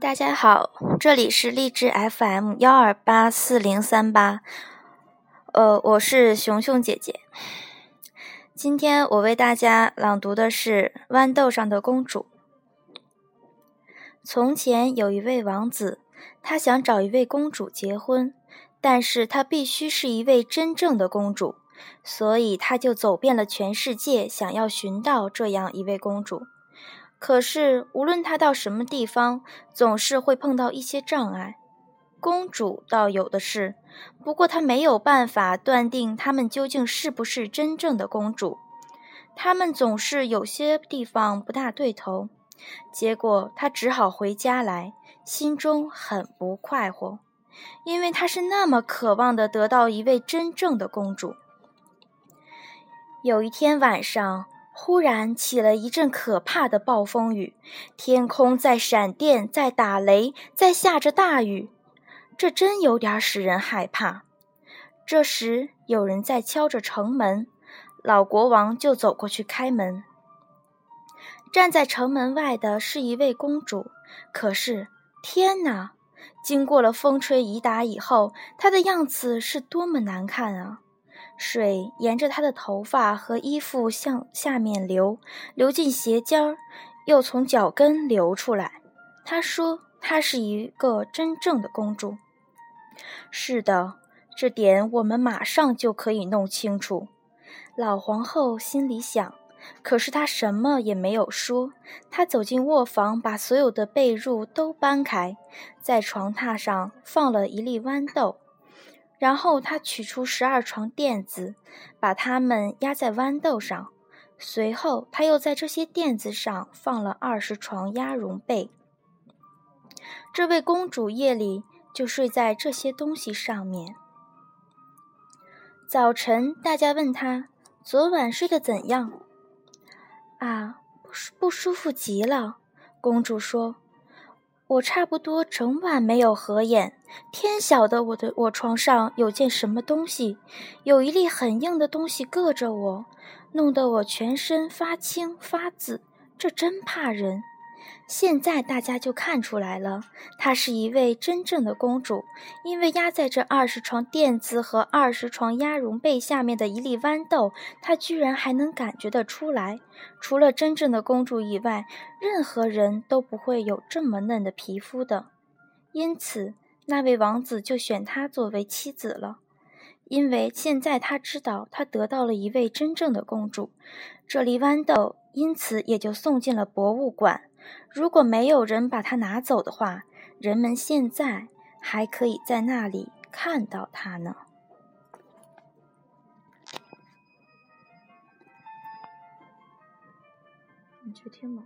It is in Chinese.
大家好，这里是励志 FM 幺二八四零三八，呃，我是熊熊姐姐。今天我为大家朗读的是《豌豆上的公主》。从前有一位王子，他想找一位公主结婚，但是他必须是一位真正的公主，所以他就走遍了全世界，想要寻到这样一位公主。可是，无论他到什么地方，总是会碰到一些障碍。公主倒有的是，不过他没有办法断定她们究竟是不是真正的公主。他们总是有些地方不大对头，结果他只好回家来，心中很不快活，因为他是那么渴望的得到一位真正的公主。有一天晚上。忽然起了一阵可怕的暴风雨，天空在闪电，在打雷，在下着大雨，这真有点使人害怕。这时有人在敲着城门，老国王就走过去开门。站在城门外的是一位公主，可是天哪！经过了风吹雨打以后，她的样子是多么难看啊！水沿着她的头发和衣服向下面流，流进鞋尖儿，又从脚跟流出来。她说：“她是一个真正的公主。”是的，这点我们马上就可以弄清楚。老皇后心里想，可是她什么也没有说。她走进卧房，把所有的被褥都搬开，在床榻上放了一粒豌豆。然后他取出十二床垫子，把它们压在豌豆上。随后他又在这些垫子上放了二十床鸭绒被。这位公主夜里就睡在这些东西上面。早晨，大家问她昨晚睡得怎样？啊，不舒不舒服极了。公主说。我差不多整晚没有合眼，天晓得我的我床上有件什么东西，有一粒很硬的东西硌着我，弄得我全身发青发紫，这真怕人。现在大家就看出来了，她是一位真正的公主，因为压在这二十床垫子和二十床鸭绒被下面的一粒豌豆，她居然还能感觉得出来。除了真正的公主以外，任何人都不会有这么嫩的皮肤的。因此，那位王子就选她作为妻子了，因为现在他知道他得到了一位真正的公主。这粒豌豆因此也就送进了博物馆。如果没有人把它拿走的话，人们现在还可以在那里看到它呢。你去听吗？